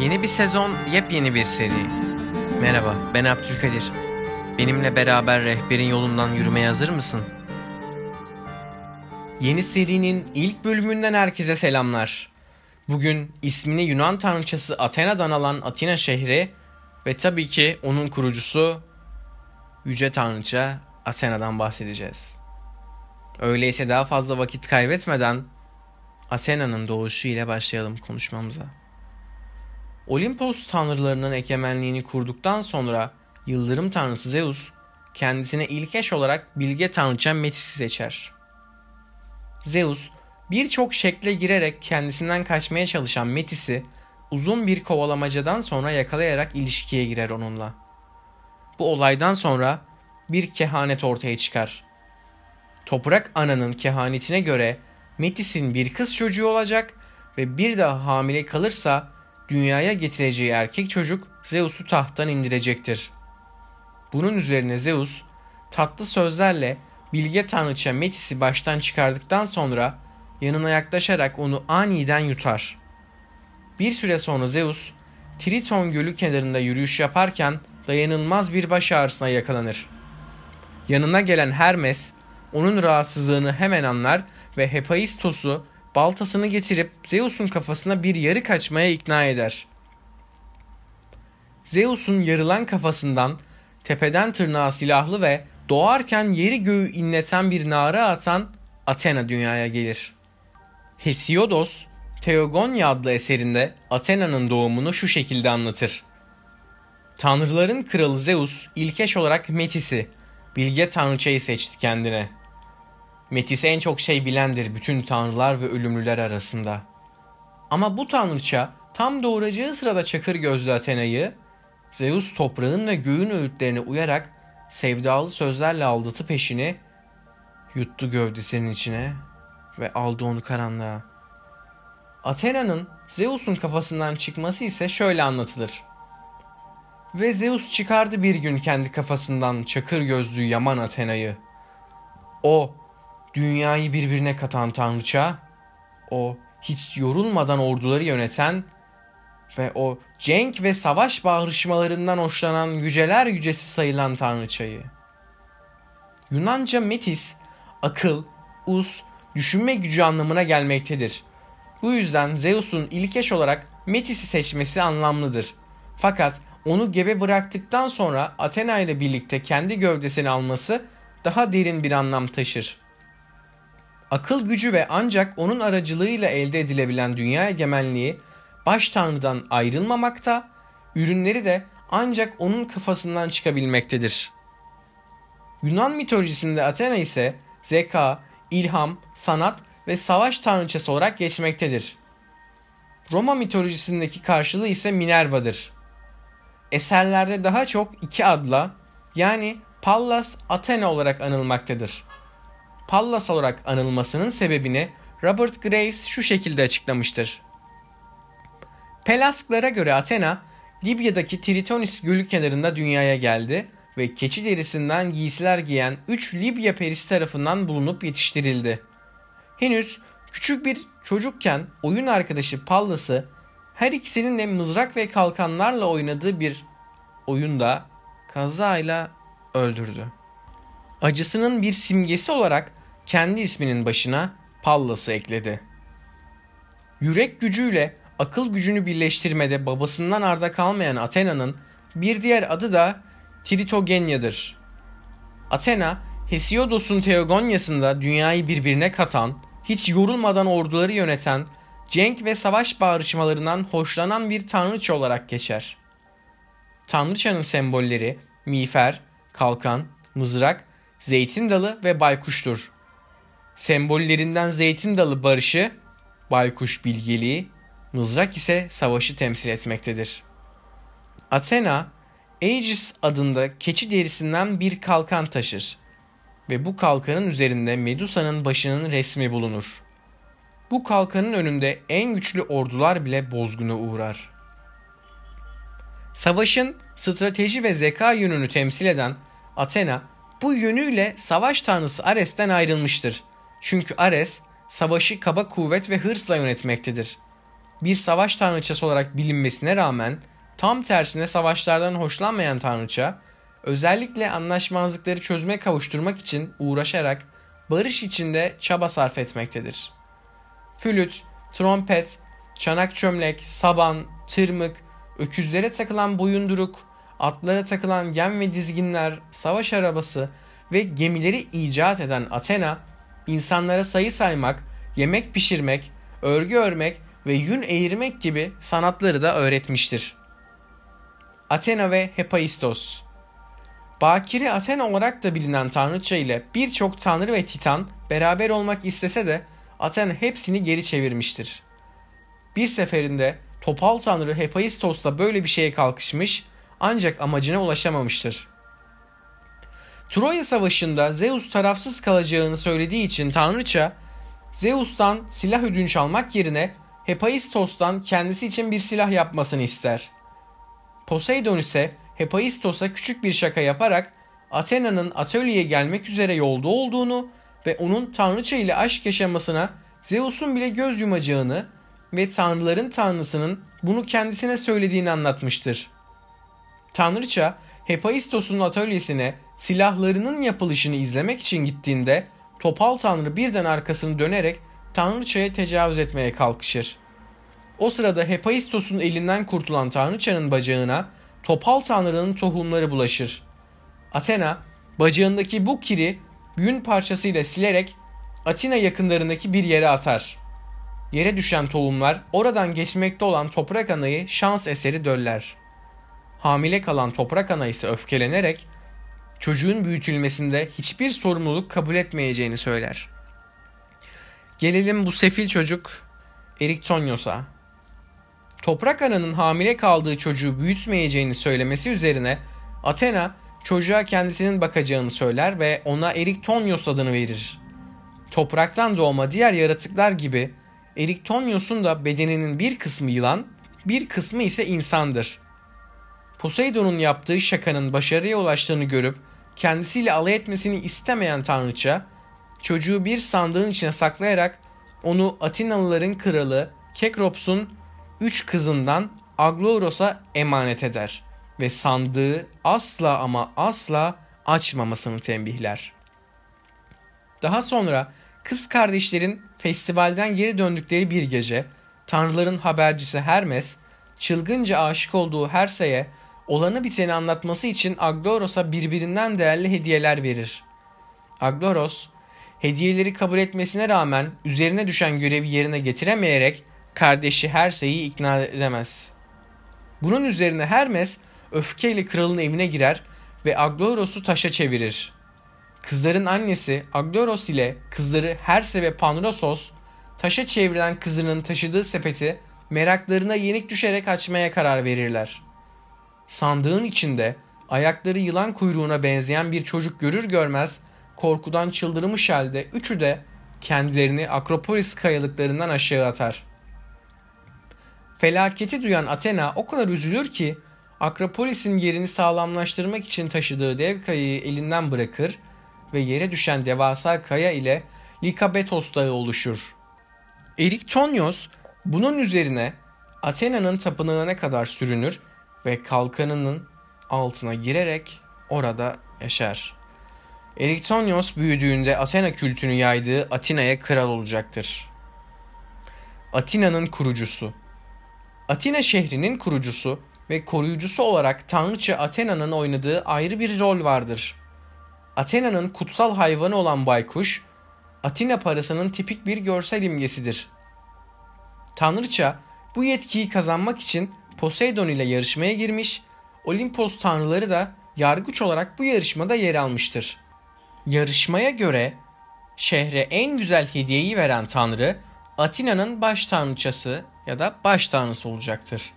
Yeni bir sezon, yepyeni bir seri. Merhaba, ben Abdülkadir. Benimle beraber rehberin yolundan yürümeye hazır mısın? Yeni serinin ilk bölümünden herkese selamlar. Bugün ismini Yunan tanrıçası Athena'dan alan Atina şehri ve tabii ki onun kurucusu Yüce Tanrıça Athena'dan bahsedeceğiz. Öyleyse daha fazla vakit kaybetmeden Athena'nın doğuşu ile başlayalım konuşmamıza. Olimpos tanrılarının egemenliğini kurduktan sonra yıldırım tanrısı Zeus kendisine ilk eş olarak bilge tanrıça Metis'i seçer. Zeus birçok şekle girerek kendisinden kaçmaya çalışan Metis'i uzun bir kovalamacadan sonra yakalayarak ilişkiye girer onunla. Bu olaydan sonra bir kehanet ortaya çıkar. Toprak Ana'nın kehanetine göre Metis'in bir kız çocuğu olacak ve bir daha hamile kalırsa dünyaya getireceği erkek çocuk Zeus'u tahttan indirecektir. Bunun üzerine Zeus tatlı sözlerle bilge tanrıça Metis'i baştan çıkardıktan sonra yanına yaklaşarak onu aniden yutar. Bir süre sonra Zeus Triton gölü kenarında yürüyüş yaparken dayanılmaz bir baş ağrısına yakalanır. Yanına gelen Hermes onun rahatsızlığını hemen anlar ve Hephaistos'u baltasını getirip Zeus'un kafasına bir yarı kaçmaya ikna eder. Zeus'un yarılan kafasından tepeden tırnağa silahlı ve doğarken yeri göğü inleten bir nara atan Athena dünyaya gelir. Hesiodos, Theogonia adlı eserinde Athena'nın doğumunu şu şekilde anlatır. Tanrıların kralı Zeus ilkeş olarak Metis'i, bilge tanrıçayı seçti kendine. Metis en çok şey bilendir bütün tanrılar ve ölümlüler arasında. Ama bu tanrıça tam doğuracağı sırada çakır gözlü Athena'yı, Zeus toprağın ve göğün öğütlerine uyarak sevdalı sözlerle aldatı peşini, yuttu gövdesinin içine ve aldı onu karanlığa. Athena'nın Zeus'un kafasından çıkması ise şöyle anlatılır. Ve Zeus çıkardı bir gün kendi kafasından çakır gözlü yaman Athena'yı. O dünyayı birbirine katan tanrıça, o hiç yorulmadan orduları yöneten ve o cenk ve savaş bağrışmalarından hoşlanan yüceler yücesi sayılan tanrıçayı. Yunanca metis, akıl, us, düşünme gücü anlamına gelmektedir. Bu yüzden Zeus'un ilk eş olarak Metis'i seçmesi anlamlıdır. Fakat onu gebe bıraktıktan sonra Athena ile birlikte kendi gövdesini alması daha derin bir anlam taşır. Akıl gücü ve ancak onun aracılığıyla elde edilebilen dünya egemenliği baş tanrıdan ayrılmamakta, ürünleri de ancak onun kafasından çıkabilmektedir. Yunan mitolojisinde Athena ise zeka, ilham, sanat ve savaş tanrıçası olarak geçmektedir. Roma mitolojisindeki karşılığı ise Minerva'dır. Eserlerde daha çok iki adla yani Pallas Athena olarak anılmaktadır. Pallas olarak anılmasının sebebini Robert Graves şu şekilde açıklamıştır. Pelasklara göre Athena, Libya'daki Tritonis gölü kenarında dünyaya geldi ve keçi derisinden giysiler giyen 3 Libya perisi tarafından bulunup yetiştirildi. Henüz küçük bir çocukken oyun arkadaşı Pallas'ı her ikisinin de mızrak ve kalkanlarla oynadığı bir oyunda kazayla öldürdü. Acısının bir simgesi olarak kendi isminin başına Pallas'ı ekledi. Yürek gücüyle akıl gücünü birleştirmede babasından arda kalmayan Athena'nın bir diğer adı da Tritogenya'dır. Athena, Hesiodos'un Teogonya'sında dünyayı birbirine katan, hiç yorulmadan orduları yöneten, cenk ve savaş bağrışmalarından hoşlanan bir tanrıça olarak geçer. Tanrıçanın sembolleri miğfer, kalkan, mızrak, zeytin dalı ve baykuştur. Sembollerinden zeytin dalı barışı, baykuş bilgeliği, mızrak ise savaşı temsil etmektedir. Athena, Aegis adında keçi derisinden bir kalkan taşır ve bu kalkanın üzerinde Medusa'nın başının resmi bulunur. Bu kalkanın önünde en güçlü ordular bile bozguna uğrar. Savaşın strateji ve zeka yönünü temsil eden Athena bu yönüyle savaş tanrısı Ares'ten ayrılmıştır. Çünkü Ares savaşı kaba kuvvet ve hırsla yönetmektedir. bir savaş tanrıçası olarak bilinmesine rağmen tam tersine savaşlardan hoşlanmayan tanrıça özellikle anlaşmazlıkları çözüme kavuşturmak için uğraşarak barış içinde çaba sarf etmektedir. Flüt, trompet, çanak çömlek, saban, tırmık, öküzlere takılan boyunduruk, atlara takılan gem ve dizginler, savaş arabası ve gemileri icat eden Athena, insanlara sayı saymak, yemek pişirmek, örgü örmek ve yün eğirmek gibi sanatları da öğretmiştir. Athena ve Hephaistos Bakiri Athena olarak da bilinen tanrıça ile birçok tanrı ve titan beraber olmak istese de Athena hepsini geri çevirmiştir. Bir seferinde topal tanrı Hephaistos'la böyle bir şeye kalkışmış ancak amacına ulaşamamıştır. Troya Savaşı'nda Zeus tarafsız kalacağını söylediği için tanrıça Zeus'tan silah ödünç almak yerine Hephaistos'tan kendisi için bir silah yapmasını ister. Poseidon ise Hephaistos'a küçük bir şaka yaparak Athena'nın atölyeye gelmek üzere yolda olduğunu ve onun tanrıça ile aşk yaşamasına Zeus'un bile göz yumacağını ve tanrıların tanrısının bunu kendisine söylediğini anlatmıştır. Tanrıça Hephaistos'un atölyesine silahlarının yapılışını izlemek için gittiğinde topal tanrı birden arkasını dönerek tanrıçaya tecavüz etmeye kalkışır. O sırada Hephaistos'un elinden kurtulan tanrıçanın bacağına topal tanrının tohumları bulaşır. Athena bacağındaki bu kiri yün parçasıyla silerek Atina yakınlarındaki bir yere atar. Yere düşen tohumlar oradan geçmekte olan toprak anayı şans eseri döller. Hamile kalan toprak ana ise öfkelenerek çocuğun büyütülmesinde hiçbir sorumluluk kabul etmeyeceğini söyler. Gelelim bu sefil çocuk Eriktonyos'a. Toprak ananın hamile kaldığı çocuğu büyütmeyeceğini söylemesi üzerine Athena çocuğa kendisinin bakacağını söyler ve ona Eriktonyos adını verir. Topraktan doğma diğer yaratıklar gibi Eriktonyos'un da bedeninin bir kısmı yılan, bir kısmı ise insandır. Poseidon'un yaptığı şakanın başarıya ulaştığını görüp kendisiyle alay etmesini istemeyen tanrıça çocuğu bir sandığın içine saklayarak onu Atinalıların kralı Kekrops'un üç kızından Agloros'a emanet eder ve sandığı asla ama asla açmamasını tembihler. Daha sonra kız kardeşlerin festivalden geri döndükleri bir gece tanrıların habercisi Hermes çılgınca aşık olduğu Herse'ye olanı biteni anlatması için Agloros'a birbirinden değerli hediyeler verir. Agloros hediyeleri kabul etmesine rağmen üzerine düşen görevi yerine getiremeyerek kardeşi Herse'yi ikna edemez. Bunun üzerine Hermes öfkeyle kralın evine girer ve Agloros'u taşa çevirir. Kızların annesi Agloros ile kızları Herse ve Panrosos taşa çevrilen kızının taşıdığı sepeti meraklarına yenik düşerek açmaya karar verirler. Sandığın içinde ayakları yılan kuyruğuna benzeyen bir çocuk görür görmez korkudan çıldırmış halde üçü de kendilerini Akropolis kayalıklarından aşağı atar. Felaketi duyan Athena o kadar üzülür ki Akropolis'in yerini sağlamlaştırmak için taşıdığı dev kayayı elinden bırakır ve yere düşen devasa kaya ile Likabetos dağı oluşur. Eriktonyos bunun üzerine Athena'nın tapınağına kadar sürünür ve kalkanının altına girerek orada yaşar. Eriktonyos büyüdüğünde Athena kültünü yaydığı Atina'ya kral olacaktır. Atina'nın kurucusu Atina şehrinin kurucusu ve koruyucusu olarak tanrıça Athena'nın oynadığı ayrı bir rol vardır. Athena'nın kutsal hayvanı olan baykuş, Atina parasının tipik bir görsel imgesidir. Tanrıça bu yetkiyi kazanmak için Poseidon ile yarışmaya girmiş, Olimpos tanrıları da yargıç olarak bu yarışmada yer almıştır. Yarışmaya göre şehre en güzel hediyeyi veren tanrı Atina'nın baş tanrıçası ya da baş tanrısı olacaktır.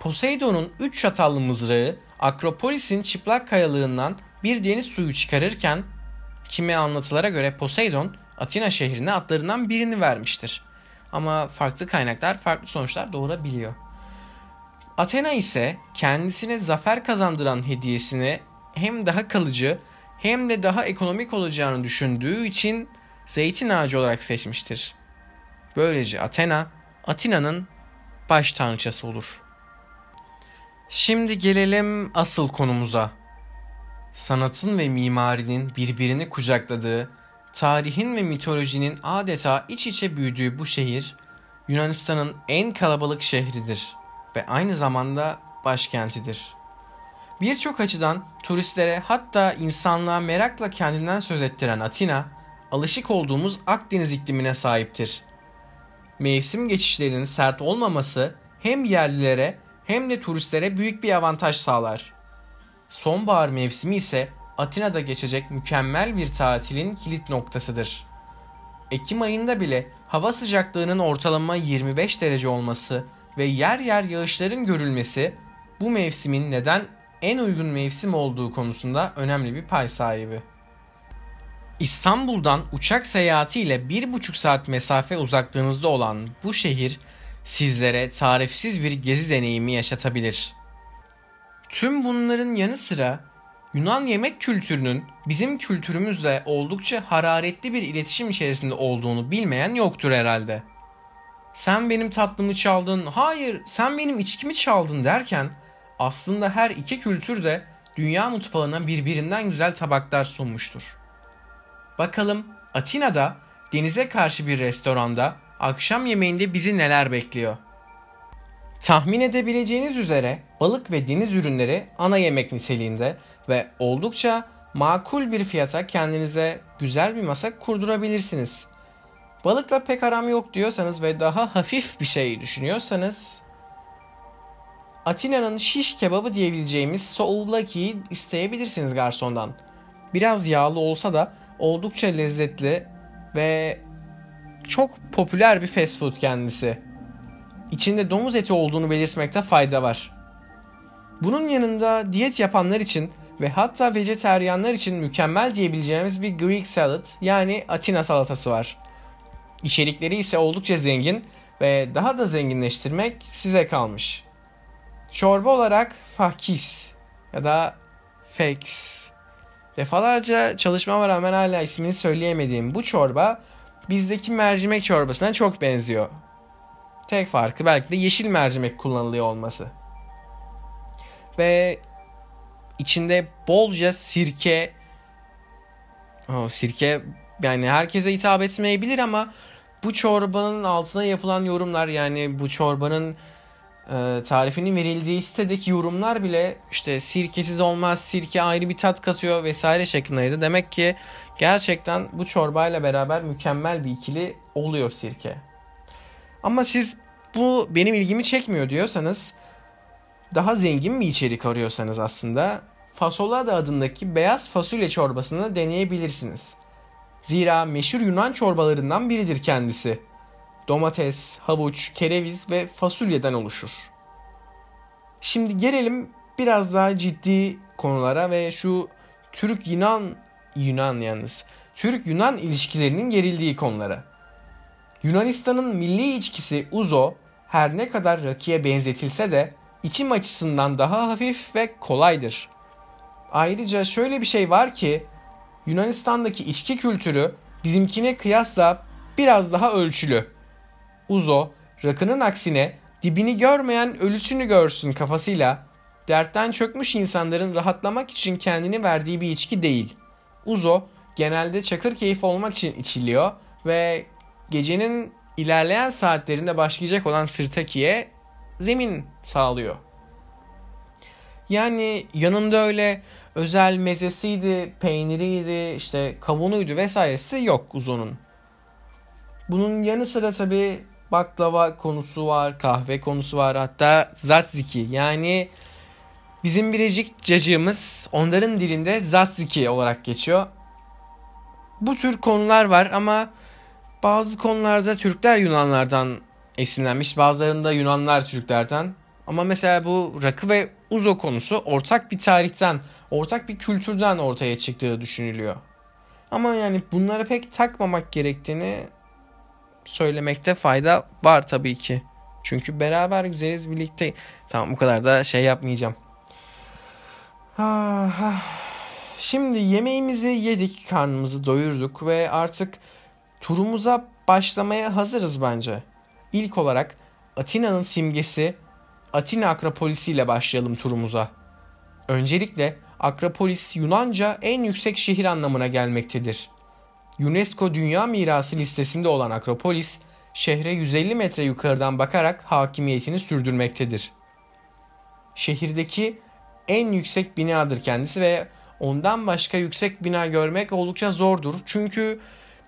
Poseidon'un üç çatallı mızrağı Akropolis'in çıplak kayalığından bir deniz suyu çıkarırken kimi anlatılara göre Poseidon Atina şehrine atlarından birini vermiştir. Ama farklı kaynaklar farklı sonuçlar doğurabiliyor. Athena ise kendisine zafer kazandıran hediyesini hem daha kalıcı hem de daha ekonomik olacağını düşündüğü için zeytin ağacı olarak seçmiştir. Böylece Athena Atina'nın baş tanrıçası olur. Şimdi gelelim asıl konumuza. Sanatın ve mimarinin birbirini kucakladığı, tarihin ve mitolojinin adeta iç içe büyüdüğü bu şehir, Yunanistan'ın en kalabalık şehridir ve aynı zamanda başkentidir. Birçok açıdan turistlere hatta insanlığa merakla kendinden söz ettiren Atina, alışık olduğumuz Akdeniz iklimine sahiptir. Mevsim geçişlerinin sert olmaması hem yerlilere hem de turistlere büyük bir avantaj sağlar. Sonbahar mevsimi ise Atina'da geçecek mükemmel bir tatilin kilit noktasıdır. Ekim ayında bile hava sıcaklığının ortalama 25 derece olması ve yer yer yağışların görülmesi bu mevsimin neden en uygun mevsim olduğu konusunda önemli bir pay sahibi. İstanbul'dan uçak seyahatiyle bir buçuk saat mesafe uzaklığınızda olan bu şehir sizlere tarifsiz bir gezi deneyimi yaşatabilir. Tüm bunların yanı sıra Yunan yemek kültürünün bizim kültürümüzle oldukça hararetli bir iletişim içerisinde olduğunu bilmeyen yoktur herhalde. Sen benim tatlımı çaldın, hayır sen benim içkimi çaldın derken aslında her iki kültür de dünya mutfağına birbirinden güzel tabaklar sunmuştur. Bakalım Atina'da denize karşı bir restoranda akşam yemeğinde bizi neler bekliyor? Tahmin edebileceğiniz üzere balık ve deniz ürünleri ana yemek niteliğinde ve oldukça makul bir fiyata kendinize güzel bir masa kurdurabilirsiniz. Balıkla pek aram yok diyorsanız ve daha hafif bir şey düşünüyorsanız Atina'nın şiş kebabı diyebileceğimiz souvlaki'yi isteyebilirsiniz garsondan. Biraz yağlı olsa da oldukça lezzetli ve çok popüler bir fast food kendisi. İçinde domuz eti olduğunu belirtmekte fayda var. Bunun yanında diyet yapanlar için ve hatta vejeteryanlar için mükemmel diyebileceğimiz bir Greek salad yani Atina salatası var. İçerikleri ise oldukça zengin ve daha da zenginleştirmek size kalmış. Çorba olarak fakis ya da fex. Defalarca çalışmama rağmen hala ismini söyleyemediğim bu çorba bizdeki mercimek çorbasına çok benziyor. Tek farkı belki de yeşil mercimek kullanılıyor olması. Ve içinde bolca sirke oh, sirke yani herkese hitap etmeyebilir ama bu çorbanın altına yapılan yorumlar yani bu çorbanın e, tarifinin verildiği sitedeki yorumlar bile işte sirkesiz olmaz, sirke ayrı bir tat katıyor vesaire şeklindeydi. Demek ki gerçekten bu çorbayla beraber mükemmel bir ikili oluyor sirke. Ama siz bu benim ilgimi çekmiyor diyorsanız daha zengin bir içerik arıyorsanız aslında Fasolada adındaki beyaz fasulye çorbasını deneyebilirsiniz. Zira meşhur Yunan çorbalarından biridir kendisi domates, havuç, kereviz ve fasulyeden oluşur. Şimdi gelelim biraz daha ciddi konulara ve şu Türk-Yunan Yunan yalnız. Türk-Yunan ilişkilerinin gerildiği konulara. Yunanistan'ın milli içkisi Uzo her ne kadar rakıya benzetilse de içim açısından daha hafif ve kolaydır. Ayrıca şöyle bir şey var ki Yunanistan'daki içki kültürü bizimkine kıyasla biraz daha ölçülü. Uzo, rakının aksine dibini görmeyen ölüsünü görsün kafasıyla dertten çökmüş insanların rahatlamak için kendini verdiği bir içki değil. Uzo genelde çakır keyif olmak için içiliyor ve gecenin ilerleyen saatlerinde başlayacak olan sırtakiye zemin sağlıyor. Yani yanında öyle özel mezesiydi, peyniriydi, işte kavunuydu vesairesi yok uzunun. Bunun yanı sıra tabi baklava konusu var, kahve konusu var. Hatta zatziki yani bizim biricik cacığımız onların dilinde zatziki olarak geçiyor. Bu tür konular var ama bazı konularda Türkler Yunanlardan esinlenmiş. Bazılarında Yunanlar Türklerden. Ama mesela bu rakı ve uzo konusu ortak bir tarihten, ortak bir kültürden ortaya çıktığı düşünülüyor. Ama yani bunlara pek takmamak gerektiğini söylemekte fayda var tabii ki. Çünkü beraber güzeliz birlikte. Tamam bu kadar da şey yapmayacağım. Şimdi yemeğimizi yedik, karnımızı doyurduk ve artık turumuza başlamaya hazırız bence. ilk olarak Atina'nın simgesi Atina Akropolisi ile başlayalım turumuza. Öncelikle Akropolis Yunanca en yüksek şehir anlamına gelmektedir. UNESCO Dünya Mirası listesinde olan Akropolis, şehre 150 metre yukarıdan bakarak hakimiyetini sürdürmektedir. Şehirdeki en yüksek binadır kendisi ve ondan başka yüksek bina görmek oldukça zordur. Çünkü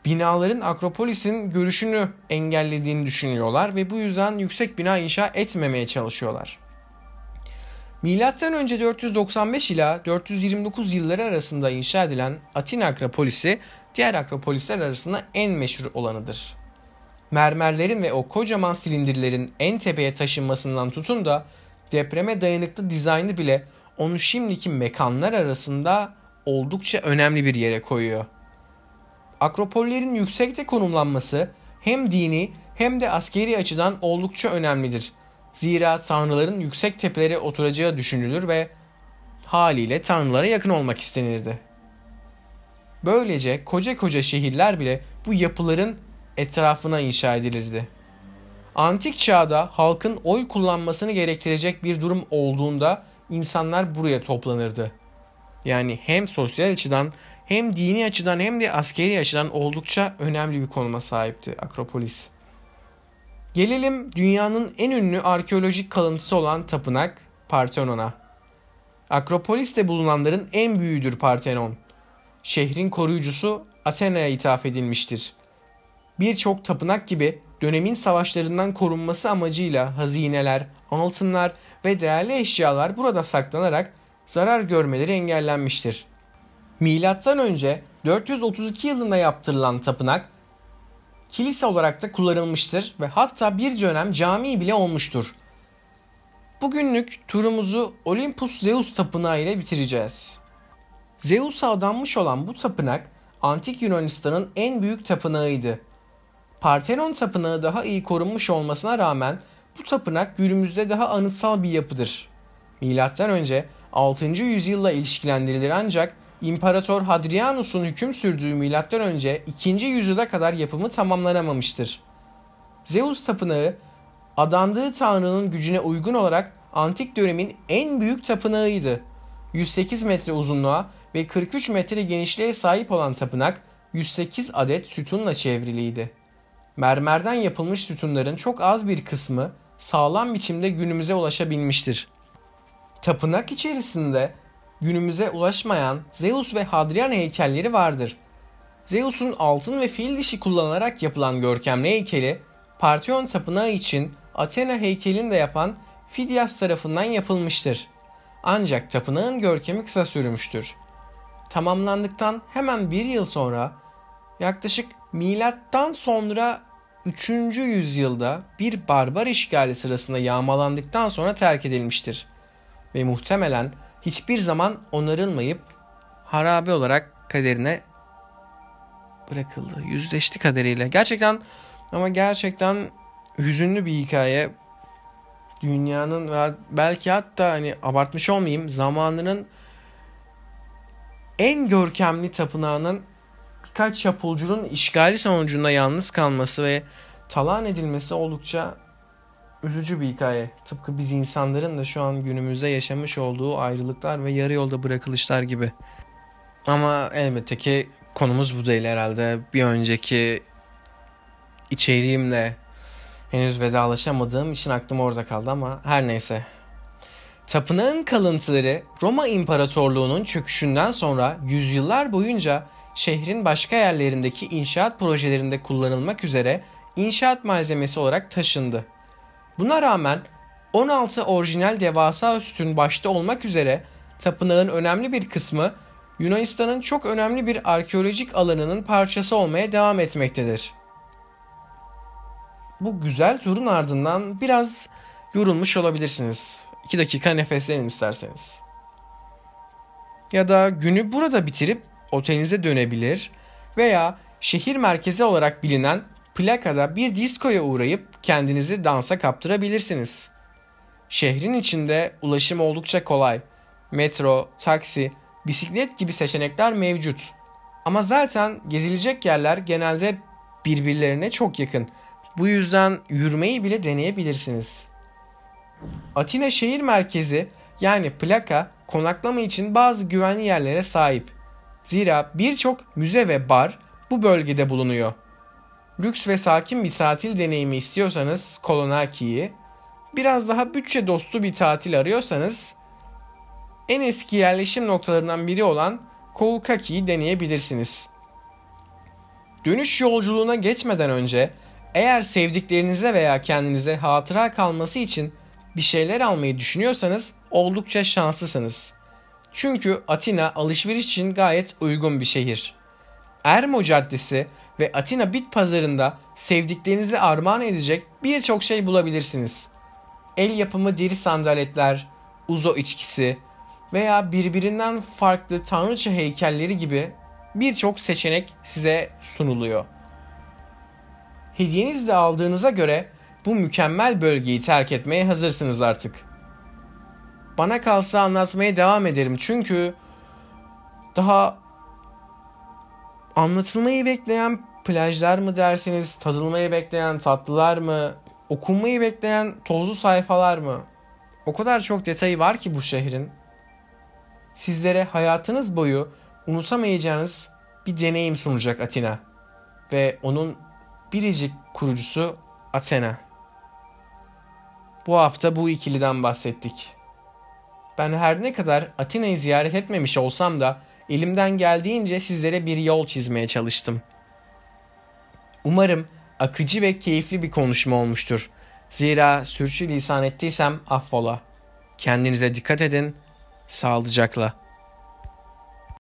binaların Akropolis'in görüşünü engellediğini düşünüyorlar ve bu yüzden yüksek bina inşa etmemeye çalışıyorlar. Milattan önce 495 ila 429 yılları arasında inşa edilen Atina Akropolisi diğer akropolisler arasında en meşhur olanıdır. Mermerlerin ve o kocaman silindirlerin en tepeye taşınmasından tutun da depreme dayanıklı dizaynı bile onu şimdiki mekanlar arasında oldukça önemli bir yere koyuyor. Akropollerin yüksekte konumlanması hem dini hem de askeri açıdan oldukça önemlidir. Zira tanrıların yüksek tepelere oturacağı düşünülür ve haliyle tanrılara yakın olmak istenirdi. Böylece koca koca şehirler bile bu yapıların etrafına inşa edilirdi. Antik çağda halkın oy kullanmasını gerektirecek bir durum olduğunda insanlar buraya toplanırdı. Yani hem sosyal açıdan hem dini açıdan hem de askeri açıdan oldukça önemli bir konuma sahipti Akropolis. Gelelim dünyanın en ünlü arkeolojik kalıntısı olan tapınak Partenon'a. Akropolis'te bulunanların en büyüğüdür Partenon. Şehrin koruyucusu Athena'ya ithaf edilmiştir. Birçok tapınak gibi dönemin savaşlarından korunması amacıyla hazineler, altınlar ve değerli eşyalar burada saklanarak zarar görmeleri engellenmiştir. Milattan önce 432 yılında yaptırılan tapınak kilise olarak da kullanılmıştır ve hatta bir dönem cami bile olmuştur. Bugünlük turumuzu Olympus Zeus tapınağı ile bitireceğiz. Zeus'a adanmış olan bu tapınak antik Yunanistan'ın en büyük tapınağıydı. Parthenon tapınağı daha iyi korunmuş olmasına rağmen bu tapınak günümüzde daha anıtsal bir yapıdır. Milattan önce 6. yüzyılla ilişkilendirilir ancak İmparator Hadrianus'un hüküm sürdüğü önce 2. yüzyıla kadar yapımı tamamlanamamıştır. Zeus tapınağı adandığı tanrının gücüne uygun olarak antik dönemin en büyük tapınağıydı. 108 metre uzunluğa ve 43 metre genişliğe sahip olan tapınak 108 adet sütunla çevriliydi. Mermerden yapılmış sütunların çok az bir kısmı sağlam biçimde günümüze ulaşabilmiştir. Tapınak içerisinde günümüze ulaşmayan Zeus ve Hadrian heykelleri vardır. Zeus'un altın ve fil dişi kullanarak yapılan görkemli heykeli Parthenon tapınağı için Athena heykelini de yapan Fidias tarafından yapılmıştır. Ancak tapınağın görkemi kısa sürmüştür. Tamamlandıktan hemen bir yıl sonra yaklaşık milattan sonra 3. yüzyılda bir barbar işgali sırasında yağmalandıktan sonra terk edilmiştir. Ve muhtemelen hiçbir zaman onarılmayıp harabe olarak kaderine bırakıldı. Yüzleşti kaderiyle. Gerçekten ama gerçekten hüzünlü bir hikaye. Dünyanın ve belki hatta hani abartmış olmayayım zamanının en görkemli tapınağının birkaç çapulcunun işgali sonucunda yalnız kalması ve talan edilmesi oldukça üzücü bir hikaye. Tıpkı biz insanların da şu an günümüzde yaşamış olduğu ayrılıklar ve yarı yolda bırakılışlar gibi. Ama elbette ki konumuz bu değil herhalde. Bir önceki içeriğimle henüz vedalaşamadığım için aklım orada kaldı ama her neyse. Tapınağın kalıntıları Roma İmparatorluğu'nun çöküşünden sonra yüzyıllar boyunca şehrin başka yerlerindeki inşaat projelerinde kullanılmak üzere inşaat malzemesi olarak taşındı. Buna rağmen 16 orijinal devasa sütun başta olmak üzere tapınağın önemli bir kısmı Yunanistan'ın çok önemli bir arkeolojik alanının parçası olmaya devam etmektedir. Bu güzel turun ardından biraz yorulmuş olabilirsiniz. 2 dakika nefeslenin isterseniz. Ya da günü burada bitirip otelinize dönebilir veya şehir merkezi olarak bilinen plakada bir diskoya uğrayıp kendinizi dansa kaptırabilirsiniz. Şehrin içinde ulaşım oldukça kolay. Metro, taksi, bisiklet gibi seçenekler mevcut. Ama zaten gezilecek yerler genelde birbirlerine çok yakın. Bu yüzden yürümeyi bile deneyebilirsiniz. Atina şehir merkezi yani plaka konaklama için bazı güvenli yerlere sahip. Zira birçok müze ve bar bu bölgede bulunuyor. Lüks ve sakin bir tatil deneyimi istiyorsanız Kolonaki'yi, biraz daha bütçe dostu bir tatil arıyorsanız en eski yerleşim noktalarından biri olan Koulkaki'yi deneyebilirsiniz. Dönüş yolculuğuna geçmeden önce eğer sevdiklerinize veya kendinize hatıra kalması için bir şeyler almayı düşünüyorsanız oldukça şanslısınız. Çünkü Atina alışveriş için gayet uygun bir şehir. Ermo Caddesi ve Atina Bit Pazarı'nda sevdiklerinize armağan edecek birçok şey bulabilirsiniz. El yapımı deri sandaletler, uzo içkisi veya birbirinden farklı tanrıça heykelleri gibi birçok seçenek size sunuluyor. Hediyenizi de aldığınıza göre bu mükemmel bölgeyi terk etmeye hazırsınız artık. Bana kalsa anlatmaya devam ederim çünkü daha anlatılmayı bekleyen plajlar mı derseniz, tadılmayı bekleyen tatlılar mı, okunmayı bekleyen tozlu sayfalar mı? O kadar çok detayı var ki bu şehrin. Sizlere hayatınız boyu unutamayacağınız bir deneyim sunacak Atina ve onun biricik kurucusu Athena. Bu hafta bu ikiliden bahsettik. Ben her ne kadar Atina'yı ziyaret etmemiş olsam da elimden geldiğince sizlere bir yol çizmeye çalıştım. Umarım akıcı ve keyifli bir konuşma olmuştur. Zira sürçü lisan ettiysem affola. Kendinize dikkat edin. Sağlıcakla.